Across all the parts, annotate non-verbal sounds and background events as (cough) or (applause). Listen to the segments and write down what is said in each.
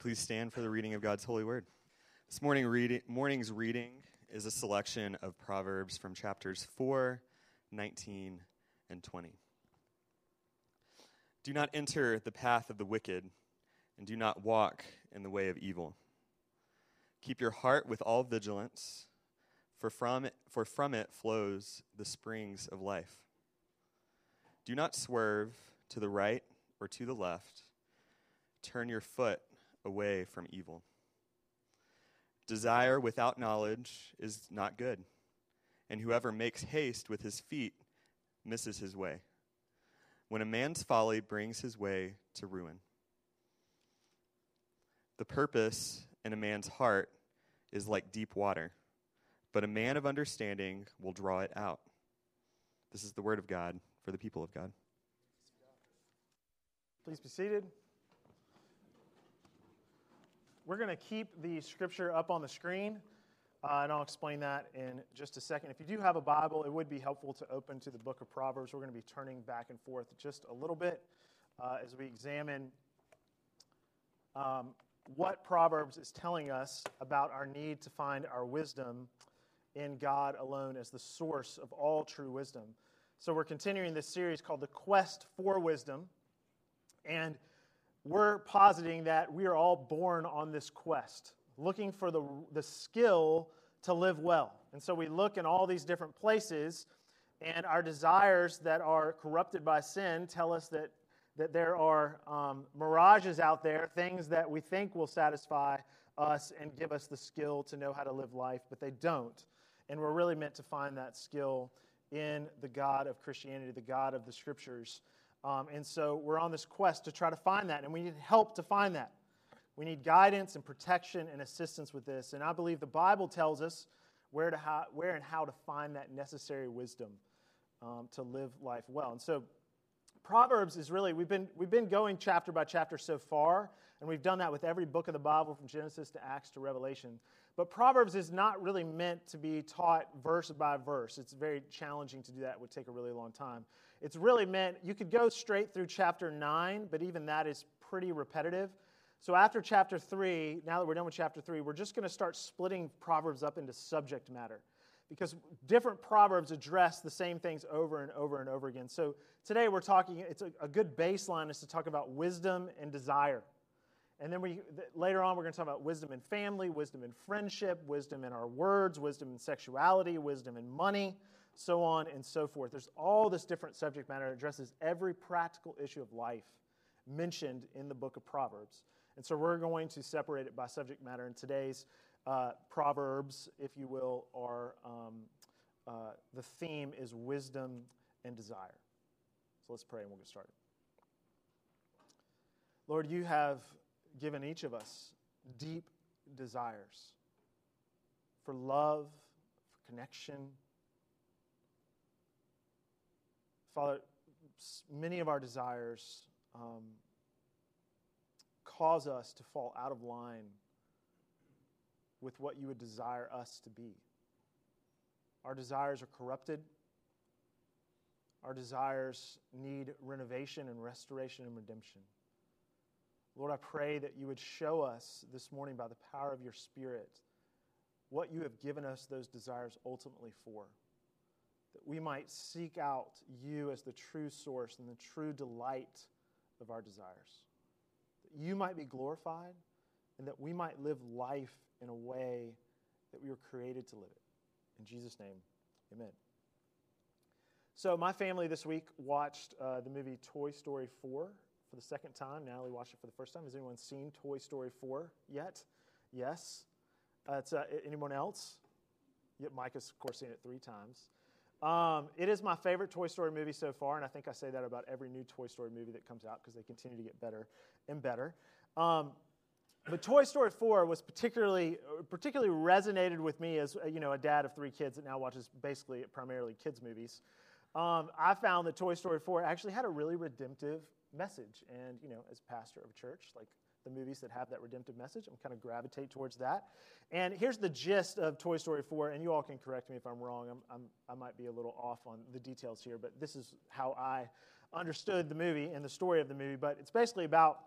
Please stand for the reading of God's holy word. This morning morning's reading is a selection of Proverbs from chapters 4, 19, and 20. Do not enter the path of the wicked, and do not walk in the way of evil. Keep your heart with all vigilance, for from it, for from it flows the springs of life. Do not swerve to the right or to the left. Turn your foot away from evil. Desire without knowledge is not good, and whoever makes haste with his feet misses his way. When a man's folly brings his way to ruin. The purpose in a man's heart is like deep water, but a man of understanding will draw it out. This is the word of God for the people of God. Please be seated. We're going to keep the scripture up on the screen, uh, and I'll explain that in just a second. If you do have a Bible, it would be helpful to open to the book of Proverbs. We're going to be turning back and forth just a little bit uh, as we examine um, what Proverbs is telling us about our need to find our wisdom in God alone as the source of all true wisdom. So, we're continuing this series called The Quest for Wisdom. And we're positing that we are all born on this quest, looking for the, the skill to live well. And so we look in all these different places, and our desires that are corrupted by sin tell us that, that there are um, mirages out there, things that we think will satisfy us and give us the skill to know how to live life, but they don't. And we're really meant to find that skill in the God of Christianity, the God of the Scriptures. Um, and so we're on this quest to try to find that, and we need help to find that. We need guidance and protection and assistance with this. And I believe the Bible tells us where, to how, where and how to find that necessary wisdom um, to live life well. And so Proverbs is really, we've been, we've been going chapter by chapter so far, and we've done that with every book of the Bible from Genesis to Acts to Revelation. But Proverbs is not really meant to be taught verse by verse. It's very challenging to do that, it would take a really long time. It's really meant, you could go straight through chapter 9, but even that is pretty repetitive. So after chapter 3, now that we're done with chapter 3, we're just going to start splitting Proverbs up into subject matter because different Proverbs address the same things over and over and over again. So today we're talking, it's a, a good baseline is to talk about wisdom and desire. And then we later on we're going to talk about wisdom in family, wisdom in friendship, wisdom in our words, wisdom in sexuality, wisdom in money, so on and so forth. There's all this different subject matter that addresses every practical issue of life mentioned in the book of Proverbs. And so we're going to separate it by subject matter. And today's uh, Proverbs, if you will, are um, uh, the theme is wisdom and desire. So let's pray and we'll get started. Lord, you have given each of us deep desires for love, for connection, Father, many of our desires um, cause us to fall out of line with what you would desire us to be. Our desires are corrupted. Our desires need renovation and restoration and redemption. Lord, I pray that you would show us this morning by the power of your Spirit what you have given us those desires ultimately for that we might seek out you as the true source and the true delight of our desires. That you might be glorified and that we might live life in a way that we were created to live it. In Jesus' name, amen. So, my family this week watched uh, the movie Toy Story 4 for the second time. Natalie watched it for the first time. Has anyone seen Toy Story 4 yet? Yes. Uh, it's, uh, anyone else? Yep, Mike has, of course, seen it three times. Um, it is my favorite Toy Story movie so far, and I think I say that about every new Toy Story movie that comes out because they continue to get better and better. Um, but Toy Story 4 was particularly particularly resonated with me as you know a dad of three kids that now watches basically primarily kids movies. Um, I found that Toy Story 4 actually had a really redemptive message, and you know as pastor of a church, like the movies that have that redemptive message. I'm kind of gravitate towards that. And here's the gist of Toy Story 4, and you all can correct me if I'm wrong. I'm, I'm, i might be a little off on the details here, but this is how I understood the movie and the story of the movie. But it's basically about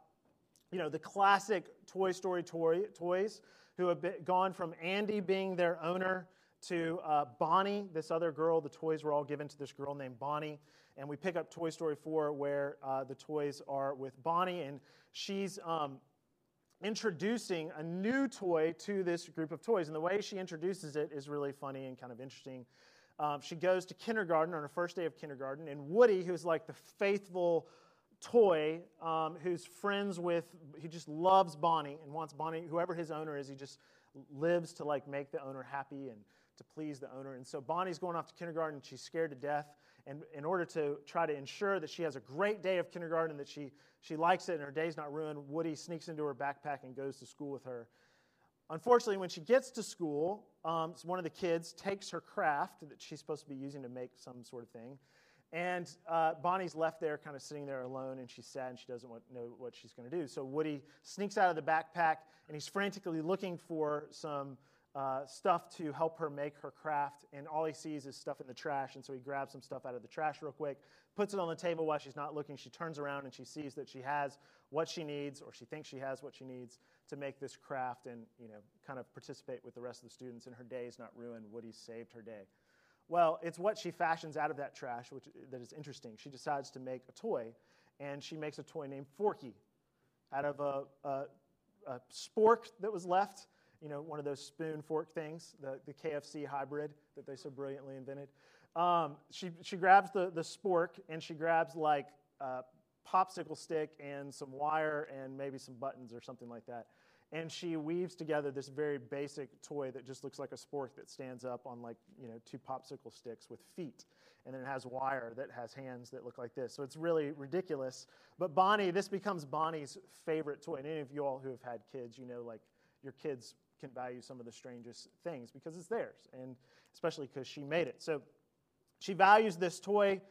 you know, the classic Toy Story toy, toys who have been, gone from Andy being their owner to uh, Bonnie, this other girl. The toys were all given to this girl named Bonnie. And we pick up Toy Story 4 where uh, the toys are with Bonnie, and she's um, introducing a new toy to this group of toys. And the way she introduces it is really funny and kind of interesting. Um, she goes to kindergarten on her first day of kindergarten, and Woody, who's like the faithful toy, um, who's friends with, he just loves Bonnie and wants Bonnie, whoever his owner is, he just lives to like make the owner happy and to please the owner. And so Bonnie's going off to kindergarten. She's scared to death. And in order to try to ensure that she has a great day of kindergarten, that she, she likes it and her day's not ruined, Woody sneaks into her backpack and goes to school with her. Unfortunately, when she gets to school, um, one of the kids takes her craft that she's supposed to be using to make some sort of thing. And uh, Bonnie's left there, kind of sitting there alone, and she's sad and she doesn't want, know what she's going to do. So Woody sneaks out of the backpack and he's frantically looking for some uh, stuff to help her make her craft, and all he sees is stuff in the trash. And so he grabs some stuff out of the trash real quick, puts it on the table while she's not looking. She turns around and she sees that she has what she needs, or she thinks she has what she needs to make this craft and you know kind of participate with the rest of the students. And her day is not ruined. Woody saved her day. Well, it's what she fashions out of that trash, which that is interesting. She decides to make a toy, and she makes a toy named Forky out of a, a, a spork that was left you know, one of those spoon fork things, the, the KFC hybrid that they so brilliantly invented. Um, she, she grabs the, the spork and she grabs like a popsicle stick and some wire and maybe some buttons or something like that. And she weaves together this very basic toy that just looks like a spork that stands up on like, you know, two popsicle sticks with feet. And then it has wire that has hands that look like this. So it's really ridiculous. But Bonnie, this becomes Bonnie's favorite toy. And any of you all who have had kids, you know, like your kids can value some of the strangest things because it's theirs, and especially because she made it. So she values this toy,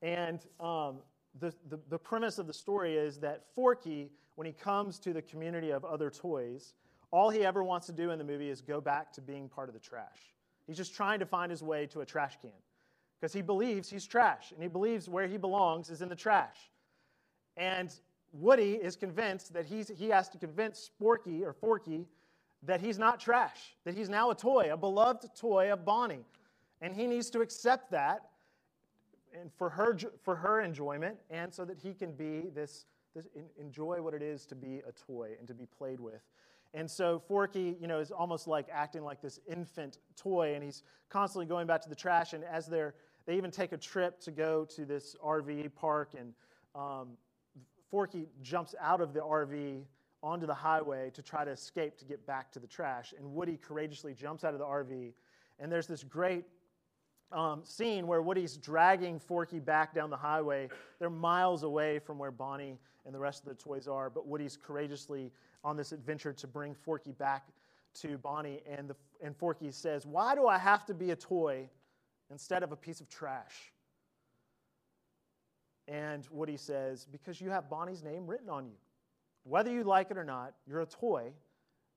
and um, the, the, the premise of the story is that Forky, when he comes to the community of other toys, all he ever wants to do in the movie is go back to being part of the trash. He's just trying to find his way to a trash can because he believes he's trash, and he believes where he belongs is in the trash. And Woody is convinced that he's, he has to convince Sporky or Forky that he's not trash, that he's now a toy, a beloved toy of Bonnie. And he needs to accept that and for her, for her enjoyment and so that he can be this, this enjoy what it is to be a toy and to be played with. And so Forky, you know, is almost like acting like this infant toy, and he's constantly going back to the trash. And as they're, they even take a trip to go to this RV park, and um, Forky jumps out of the RV onto the highway to try to escape to get back to the trash. And Woody courageously jumps out of the RV. And there's this great um, scene where Woody's dragging Forky back down the highway. They're miles away from where Bonnie and the rest of the toys are, but Woody's courageously on this adventure to bring Forky back to Bonnie. And, the, and Forky says, Why do I have to be a toy instead of a piece of trash? And Woody says, Because you have Bonnie's name written on you. Whether you like it or not, you're a toy,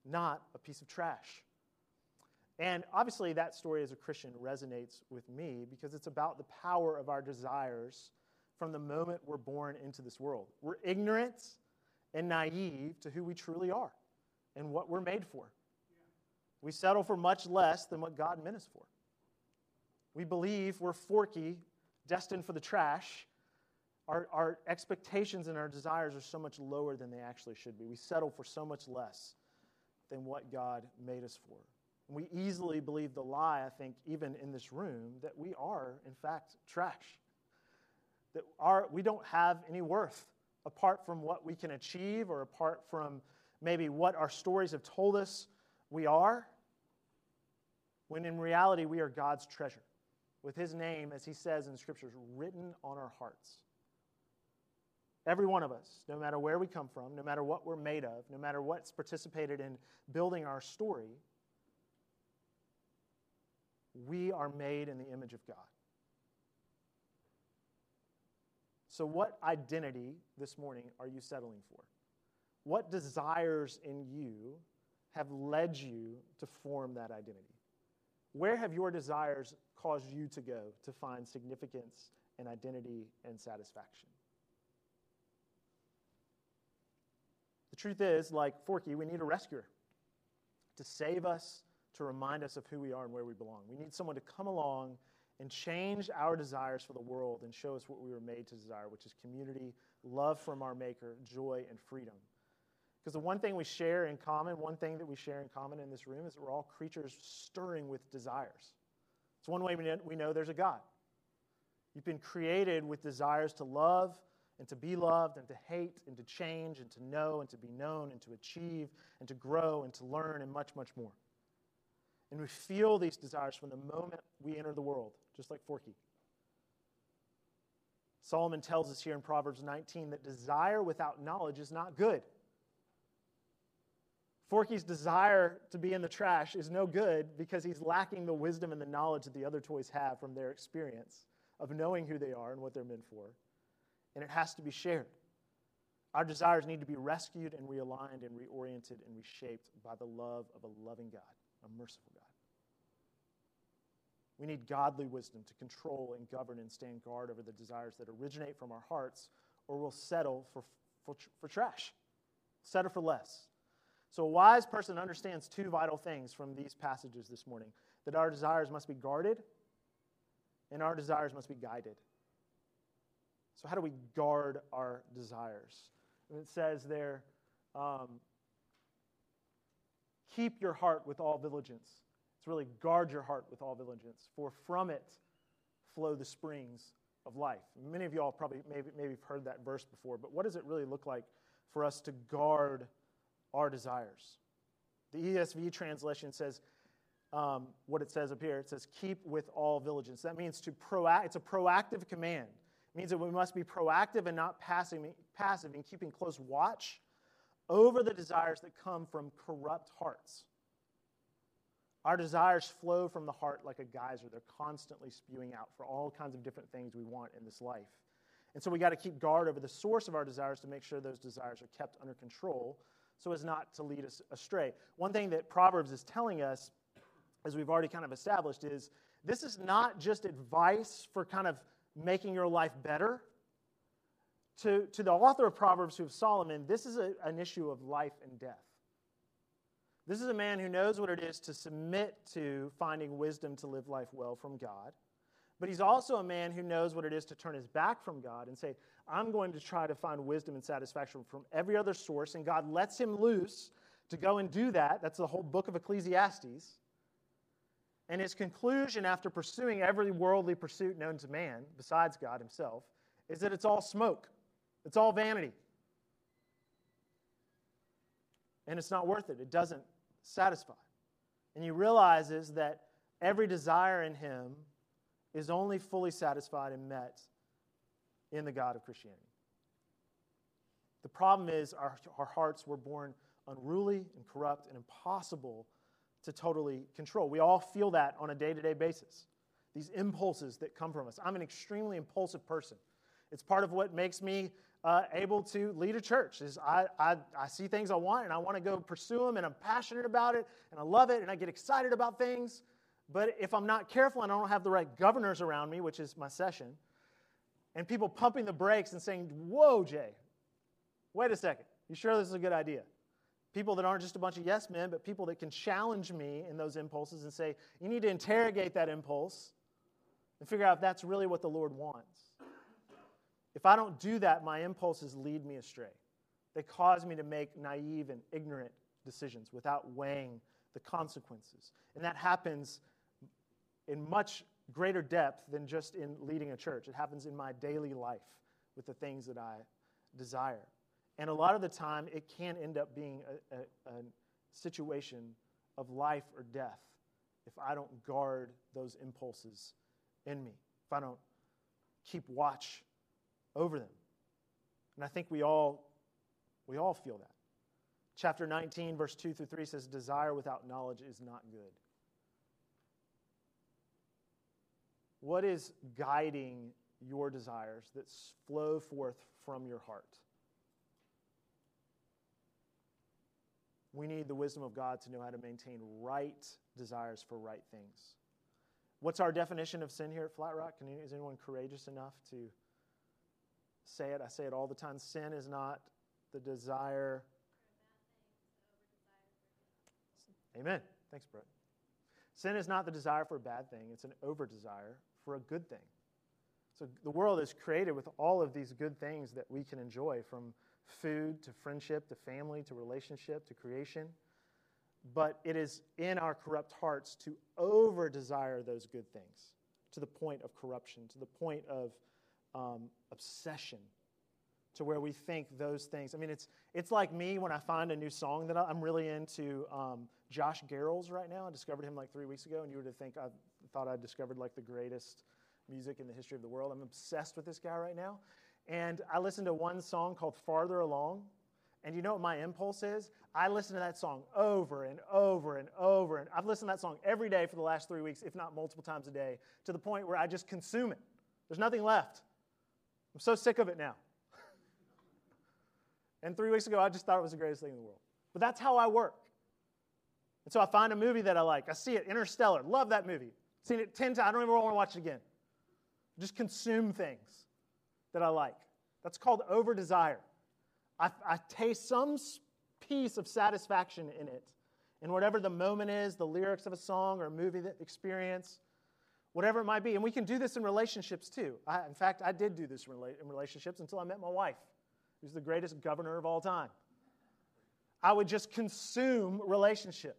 not a piece of trash. And obviously, that story as a Christian resonates with me because it's about the power of our desires from the moment we're born into this world. We're ignorant and naive to who we truly are and what we're made for. We settle for much less than what God meant us for. We believe we're forky, destined for the trash, our, our expectations and our desires are so much lower than they actually should be. We settle for so much less than what God made us for. And we easily believe the lie, I think, even in this room, that we are, in fact, trash. That our, we don't have any worth apart from what we can achieve or apart from maybe what our stories have told us we are, when in reality we are God's treasure, with His name, as He says in Scriptures, written on our hearts. Every one of us, no matter where we come from, no matter what we're made of, no matter what's participated in building our story, we are made in the image of God. So, what identity this morning are you settling for? What desires in you have led you to form that identity? Where have your desires caused you to go to find significance and identity and satisfaction? The truth is, like Forky, we need a rescuer to save us, to remind us of who we are and where we belong. We need someone to come along and change our desires for the world and show us what we were made to desire, which is community, love from our Maker, joy, and freedom. Because the one thing we share in common, one thing that we share in common in this room is that we're all creatures stirring with desires. It's one way we know there's a God. You've been created with desires to love and to be loved and to hate and to change and to know and to be known and to achieve and to grow and to learn and much, much more. And we feel these desires from the moment we enter the world, just like Forky. Solomon tells us here in Proverbs 19 that desire without knowledge is not good. Forky's desire to be in the trash is no good because he's lacking the wisdom and the knowledge that the other toys have from their experience of knowing who they are and what they're meant for. And it has to be shared. Our desires need to be rescued and realigned and reoriented and reshaped by the love of a loving God, a merciful God. We need godly wisdom to control and govern and stand guard over the desires that originate from our hearts, or we'll settle for, for, for trash, settle for less. So, a wise person understands two vital things from these passages this morning that our desires must be guarded and our desires must be guided. So, how do we guard our desires? And it says there, um, keep your heart with all diligence. It's really guard your heart with all diligence, for from it flow the springs of life. Many of y'all probably maybe, maybe have heard that verse before, but what does it really look like for us to guard our desires. The ESV translation says um, what it says up here. It says, keep with all diligence. That means to proact, it's a proactive command. Means that we must be proactive and not passive, passive in keeping close watch over the desires that come from corrupt hearts. Our desires flow from the heart like a geyser. They're constantly spewing out for all kinds of different things we want in this life. And so we got to keep guard over the source of our desires to make sure those desires are kept under control so as not to lead us astray. One thing that Proverbs is telling us, as we've already kind of established, is this is not just advice for kind of making your life better. To, to the author of Proverbs, who is Solomon, this is a, an issue of life and death. This is a man who knows what it is to submit to finding wisdom to live life well from God. But he's also a man who knows what it is to turn his back from God and say, I'm going to try to find wisdom and satisfaction from every other source. And God lets him loose to go and do that. That's the whole book of Ecclesiastes. And his conclusion, after pursuing every worldly pursuit known to man, besides God himself, is that it's all smoke, it's all vanity. And it's not worth it, it doesn't satisfy. And he realizes that every desire in him is only fully satisfied and met in the God of Christianity. The problem is our, our hearts were born unruly and corrupt and impossible to totally control. We all feel that on a day to day basis. These impulses that come from us. I'm an extremely impulsive person. It's part of what makes me uh, able to lead a church. Is I, I, I see things I want and I want to go pursue them and I'm passionate about it and I love it and I get excited about things. But if I'm not careful and I don't have the right governors around me, which is my session, and people pumping the brakes and saying, Whoa, Jay, wait a second. You sure this is a good idea? People that aren't just a bunch of yes men, but people that can challenge me in those impulses and say, You need to interrogate that impulse and figure out if that's really what the Lord wants. If I don't do that, my impulses lead me astray. They cause me to make naive and ignorant decisions without weighing the consequences. And that happens in much greater depth than just in leading a church. It happens in my daily life with the things that I desire. And a lot of the time, it can end up being a, a, a situation of life or death if I don't guard those impulses in me, if I don't keep watch over them. And I think we all, we all feel that. Chapter 19, verse 2 through 3 says, Desire without knowledge is not good. What is guiding your desires that flow forth from your heart? we need the wisdom of God to know how to maintain right desires for right things. What's our definition of sin here at Flat Rock? You, is anyone courageous enough to say it? I say it all the time. Sin is not the desire. Amen. Thanks, Brett. Sin is not the desire for a bad thing, it's an over desire for a good thing. So the world is created with all of these good things that we can enjoy from food to friendship to family to relationship to creation. But it is in our corrupt hearts to over desire those good things to the point of corruption, to the point of um, obsession, to where we think those things. I mean, it's, it's like me when I find a new song that I, am really into. Um, Josh Garrels right now. I discovered him like three weeks ago, and you would think I thought I discovered like the greatest music in the history of the world. I'm obsessed with this guy right now. And I listened to one song called Farther Along. And you know what my impulse is? I listen to that song over and over and over. And I've listened to that song every day for the last three weeks, if not multiple times a day, to the point where I just consume it. There's nothing left. I'm so sick of it now. (laughs) and three weeks ago, I just thought it was the greatest thing in the world. But that's how I work. And so I find a movie that I like. I see it, Interstellar. Love that movie. Seen it 10 times. I don't even want to watch it again. Just consume things that I like. That's called over desire. I, I taste some piece of satisfaction in it. In whatever the moment is, the lyrics of a song or a movie experience, whatever it might be. And we can do this in relationships too. I, in fact, I did do this in relationships until I met my wife, who's the greatest governor of all time. I would just consume relationship.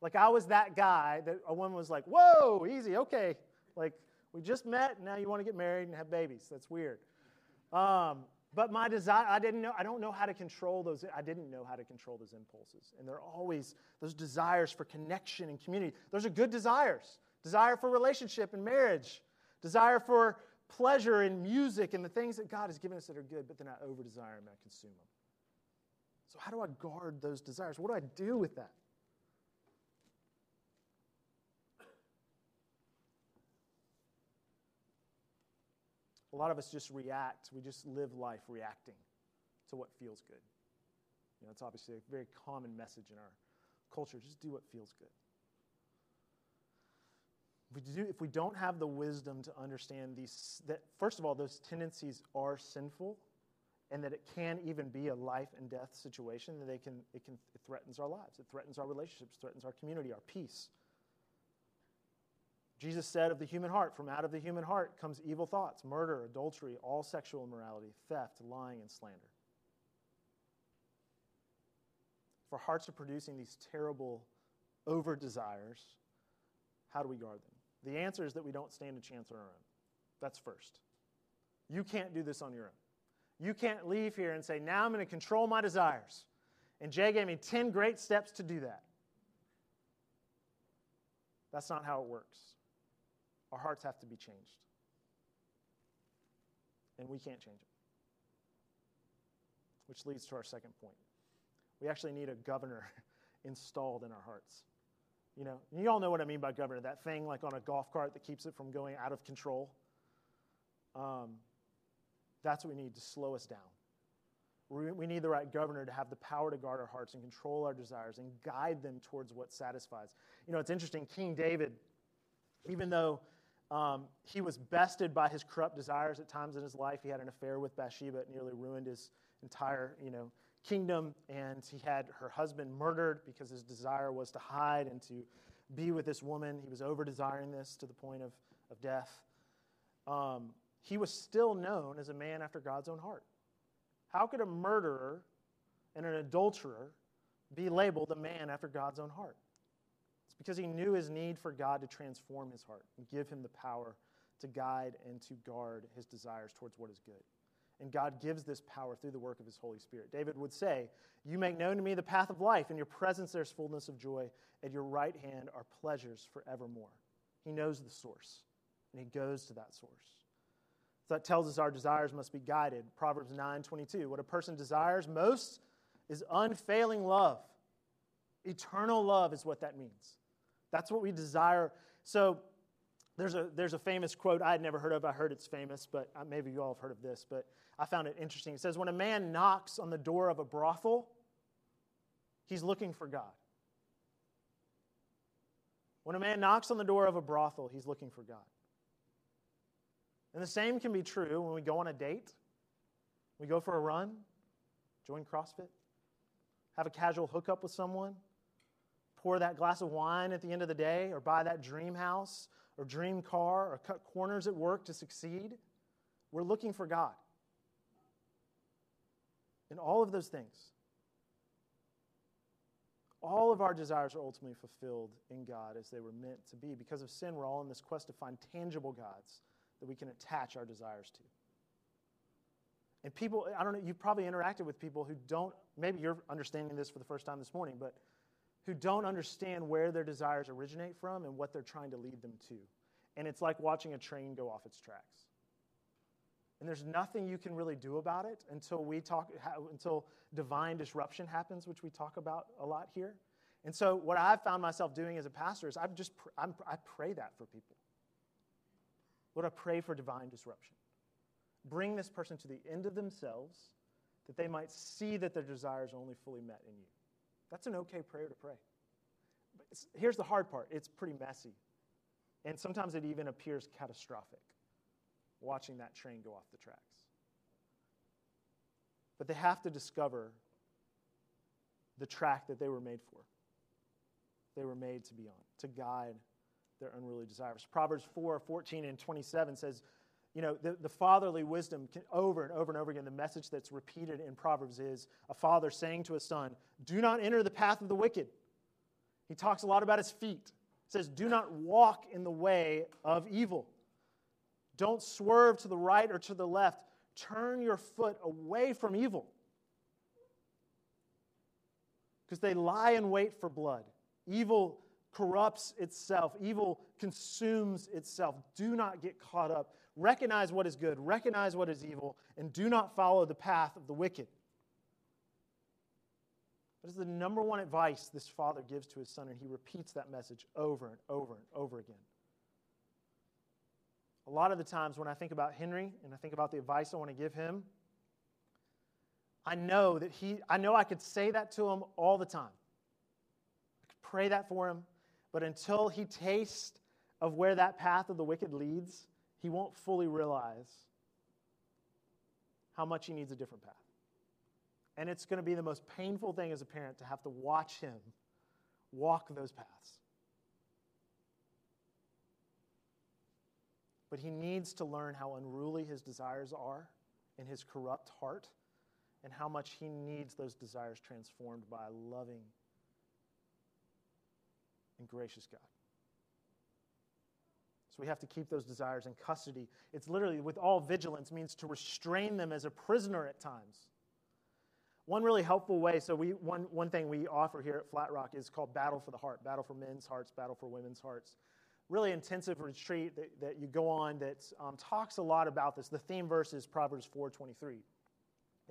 Like I was that guy that a woman was like, whoa, easy, okay. Like we just met, and now you want to get married and have babies. That's weird. Um, but my desire, I didn't know, I don't know how to control those. I didn't know how to control those impulses. And they're always those desires for connection and community. Those are good desires. Desire for relationship and marriage. Desire for pleasure in music and the things that God has given us that are good, but then I over desire them and I consume them. So, how do I guard those desires? What do I do with that? A lot of us just react. We just live life reacting to what feels good. You know, it's obviously a very common message in our culture. Just do what feels good. If we, do, if we don't have the wisdom to understand these, that first of all, those tendencies are sinful, and that it can even be a life and death situation, that they can, it, can, it threatens our lives, it threatens our relationships, threatens our community, our peace. Jesus said of the human heart, from out of the human heart comes evil thoughts, murder, adultery, all sexual immorality, theft, lying, and slander. If our hearts are producing these terrible over desires, how do we guard them? The answer is that we don't stand a chance on our own. That's first. You can't do this on your own. You can't leave here and say, now I'm going to control my desires. And Jay gave me 10 great steps to do that. That's not how it works. Our hearts have to be changed. And we can't change them. Which leads to our second point. We actually need a governor (laughs) installed in our hearts. You know, you all know what I mean by governor, that thing like on a golf cart that keeps it from going out of control. Um, that's what we need to slow us down. We need the right governor to have the power to guard our hearts and control our desires and guide them towards what satisfies. You know, it's interesting. King David, even though um, he was bested by his corrupt desires at times in his life. He had an affair with Bathsheba. It nearly ruined his entire, you know, kingdom. And he had her husband murdered because his desire was to hide and to be with this woman. He was over desiring this to the point of, of death. Um, he was still known as a man after God's own heart. How could a murderer and an adulterer be labeled a man after God's own heart? Because he knew his need for God to transform his heart and give him the power to guide and to guard his desires towards what is good. And God gives this power through the work of his Holy Spirit. David would say, You make known to me the path of life. In your presence there's fullness of joy. At your right hand are pleasures forevermore. He knows the source, and he goes to that source. So that tells us our desires must be guided. Proverbs 9 22. What a person desires most is unfailing love. Eternal love is what that means. That's what we desire. So there's a, there's a famous quote I had never heard of. I heard it's famous, but uh, maybe you all have heard of this, but I found it interesting. It says, When a man knocks on the door of a brothel, he's looking for God. When a man knocks on the door of a brothel, he's looking for God. And the same can be true when we go on a date, we go for a run, join CrossFit, have a casual hookup with someone pour that glass of wine at the end of the day, or buy that dream house, or dream car, or cut corners at work to succeed. We're looking for God. In all of those things, all of our desires are ultimately fulfilled in God as they were meant to be. Because of sin, we're all in this quest to find tangible gods that we can attach our desires to. And people, I don't know, you've probably interacted with people who don't, maybe you're understanding this for the first time this morning, but who don't understand where their desires originate from and what they're trying to lead them to. And it's like watching a train go off its tracks. And there's nothing you can really do about it until we talk, until divine disruption happens, which we talk about a lot here. And so, what I've found myself doing as a pastor is I've just, I'm, I pray that for people. Lord, I pray for divine disruption. Bring this person to the end of themselves that they might see that their desires are only fully met in you. That's an okay prayer to pray. But here's the hard part it's pretty messy. And sometimes it even appears catastrophic watching that train go off the tracks. But they have to discover the track that they were made for. They were made to be on, to guide their unruly desires. Proverbs 4 14 and 27 says, you know, the, the fatherly wisdom can, over and over and over again, the message that's repeated in Proverbs is a father saying to a son, Do not enter the path of the wicked. He talks a lot about his feet. He says, Do not walk in the way of evil. Don't swerve to the right or to the left. Turn your foot away from evil. Because they lie in wait for blood. Evil corrupts itself, evil consumes itself. Do not get caught up. Recognize what is good, recognize what is evil, and do not follow the path of the wicked. That is the number one advice this father gives to his son, and he repeats that message over and over and over again. A lot of the times when I think about Henry and I think about the advice I want to give him, I know that he, I know I could say that to him all the time. I could pray that for him, but until he tastes of where that path of the wicked leads, he won't fully realize how much he needs a different path. And it's going to be the most painful thing as a parent to have to watch him walk those paths. But he needs to learn how unruly his desires are in his corrupt heart and how much he needs those desires transformed by a loving and gracious God. So we have to keep those desires in custody. It's literally, with all vigilance, means to restrain them as a prisoner at times. One really helpful way, so we, one, one thing we offer here at Flat Rock is called Battle for the Heart, Battle for Men's Hearts, Battle for Women's Hearts. Really intensive retreat that, that you go on that um, talks a lot about this. The theme verse is Proverbs 4.23.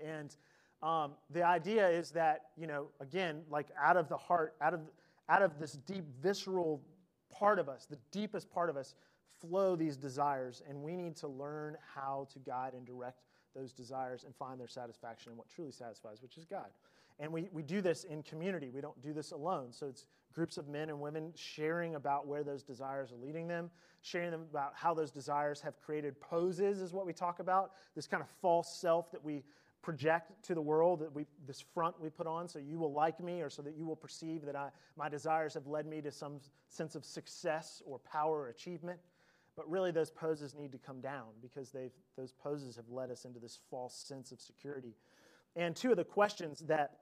And um, the idea is that, you know, again, like out of the heart, out of, out of this deep visceral part of us, the deepest part of us, flow these desires, and we need to learn how to guide and direct those desires and find their satisfaction in what truly satisfies, which is God. And we, we do this in community. We don't do this alone. So it's groups of men and women sharing about where those desires are leading them, sharing them about how those desires have created poses, is what we talk about. This kind of false self that we project to the world, that we, this front we put on, so you will like me or so that you will perceive that I, my desires have led me to some sense of success or power or achievement. But really, those poses need to come down because they've, those poses have led us into this false sense of security. And two of the questions that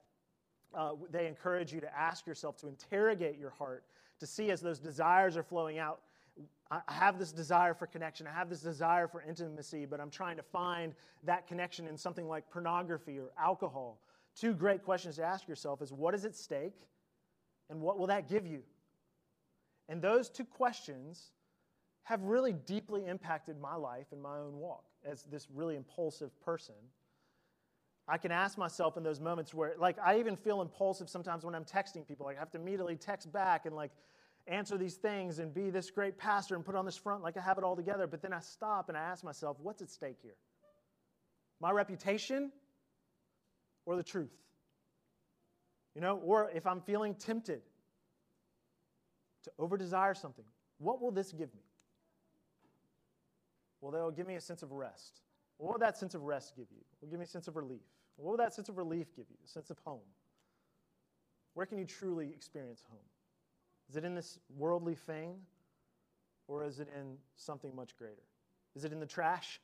uh, they encourage you to ask yourself, to interrogate your heart, to see as those desires are flowing out. I have this desire for connection. I have this desire for intimacy, but I'm trying to find that connection in something like pornography or alcohol. Two great questions to ask yourself is what is at stake and what will that give you? And those two questions have really deeply impacted my life and my own walk as this really impulsive person. I can ask myself in those moments where, like, I even feel impulsive sometimes when I'm texting people. Like, I have to immediately text back and, like, answer these things and be this great pastor and put on this front like I have it all together. But then I stop and I ask myself, what's at stake here? My reputation or the truth? You know, or if I'm feeling tempted to over desire something, what will this give me? Well, they'll give me a sense of rest. What will that sense of rest give you? Will give me a sense of relief. What will that sense of relief give you? A sense of home. Where can you truly experience home? Is it in this worldly thing? Or is it in something much greater? Is it in the trash?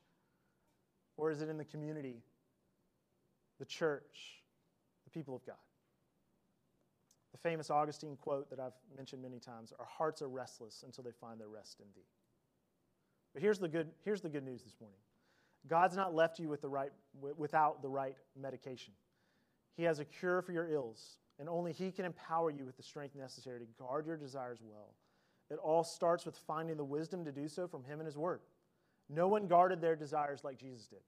Or is it in the community, the church, the people of God? The famous Augustine quote that I've mentioned many times Our hearts are restless until they find their rest in thee. But here's the good, here's the good news this morning God's not left you with the right, without the right medication. He has a cure for your ills, and only He can empower you with the strength necessary to guard your desires well. It all starts with finding the wisdom to do so from Him and His Word. No one guarded their desires like Jesus did.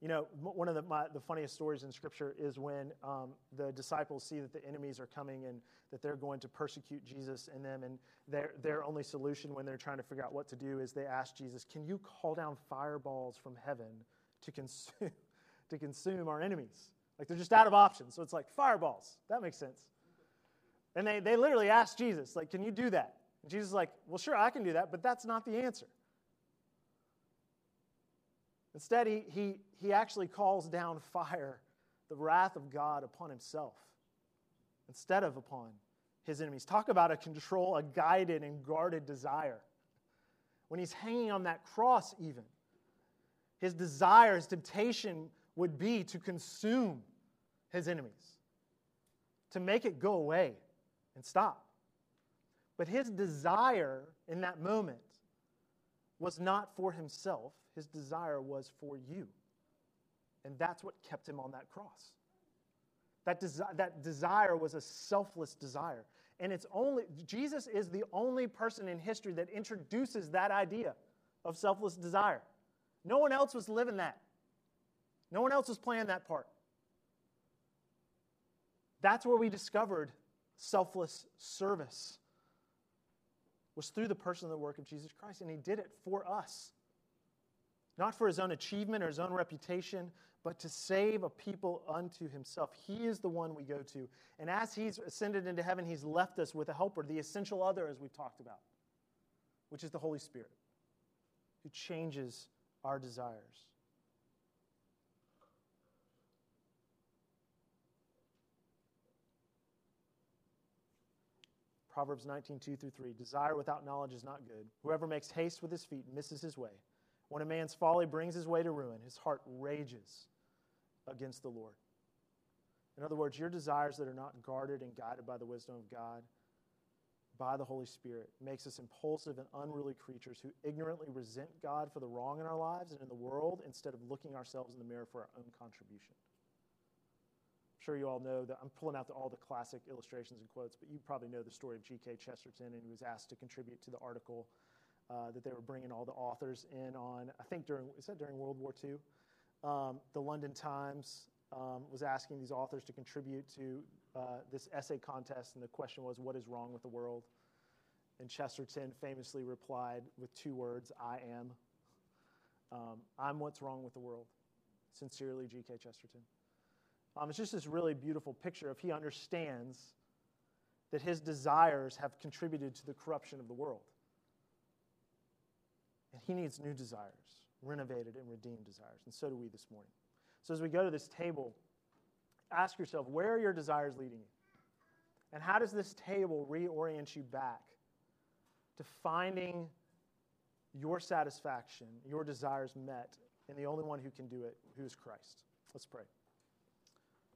You know, one of the, my, the funniest stories in Scripture is when um, the disciples see that the enemies are coming and that they're going to persecute Jesus and them, and their, their only solution when they're trying to figure out what to do is they ask Jesus, Can you call down fireballs from heaven to consume, (laughs) to consume our enemies? Like they're just out of options. So it's like, fireballs. That makes sense. And they, they literally asked Jesus, like, Can you do that? And Jesus is like, Well, sure, I can do that, but that's not the answer. Instead, he, he, he actually calls down fire, the wrath of God upon himself, instead of upon his enemies. Talk about a control, a guided and guarded desire. When he's hanging on that cross, even, his desire, his temptation would be to consume his enemies, to make it go away and stop. But his desire in that moment was not for himself, his desire was for you. And that's what kept him on that cross. That, desi- that desire was a selfless desire. And it's only, Jesus is the only person in history that introduces that idea of selfless desire. No one else was living that. No one else was playing that part. That's where we discovered selfless service was through the person and the work of Jesus Christ, and he did it for us not for his own achievement or his own reputation, but to save a people unto himself. He is the one we go to. And as he's ascended into heaven, he's left us with a helper, the essential other, as we've talked about, which is the Holy Spirit, who changes our desires. Proverbs 19, 2 through 3. Desire without knowledge is not good. Whoever makes haste with his feet misses his way. When a man's folly brings his way to ruin, his heart rages against the Lord. In other words, your desires that are not guarded and guided by the wisdom of God, by the Holy Spirit, makes us impulsive and unruly creatures who ignorantly resent God for the wrong in our lives and in the world instead of looking ourselves in the mirror for our own contribution. Sure you all know that I'm pulling out the, all the classic illustrations and quotes, but you probably know the story of G.K. Chesterton, and he was asked to contribute to the article uh, that they were bringing all the authors in on, I think during, is that during World War II? Um, the London Times um, was asking these authors to contribute to uh, this essay contest, and the question was, What is wrong with the world? And Chesterton famously replied with two words, I am. Um, I'm what's wrong with the world. Sincerely, G.K. Chesterton. Um, it's just this really beautiful picture of he understands that his desires have contributed to the corruption of the world. And he needs new desires, renovated and redeemed desires. And so do we this morning. So as we go to this table, ask yourself where are your desires leading you? And how does this table reorient you back to finding your satisfaction, your desires met in the only one who can do it, who is Christ? Let's pray.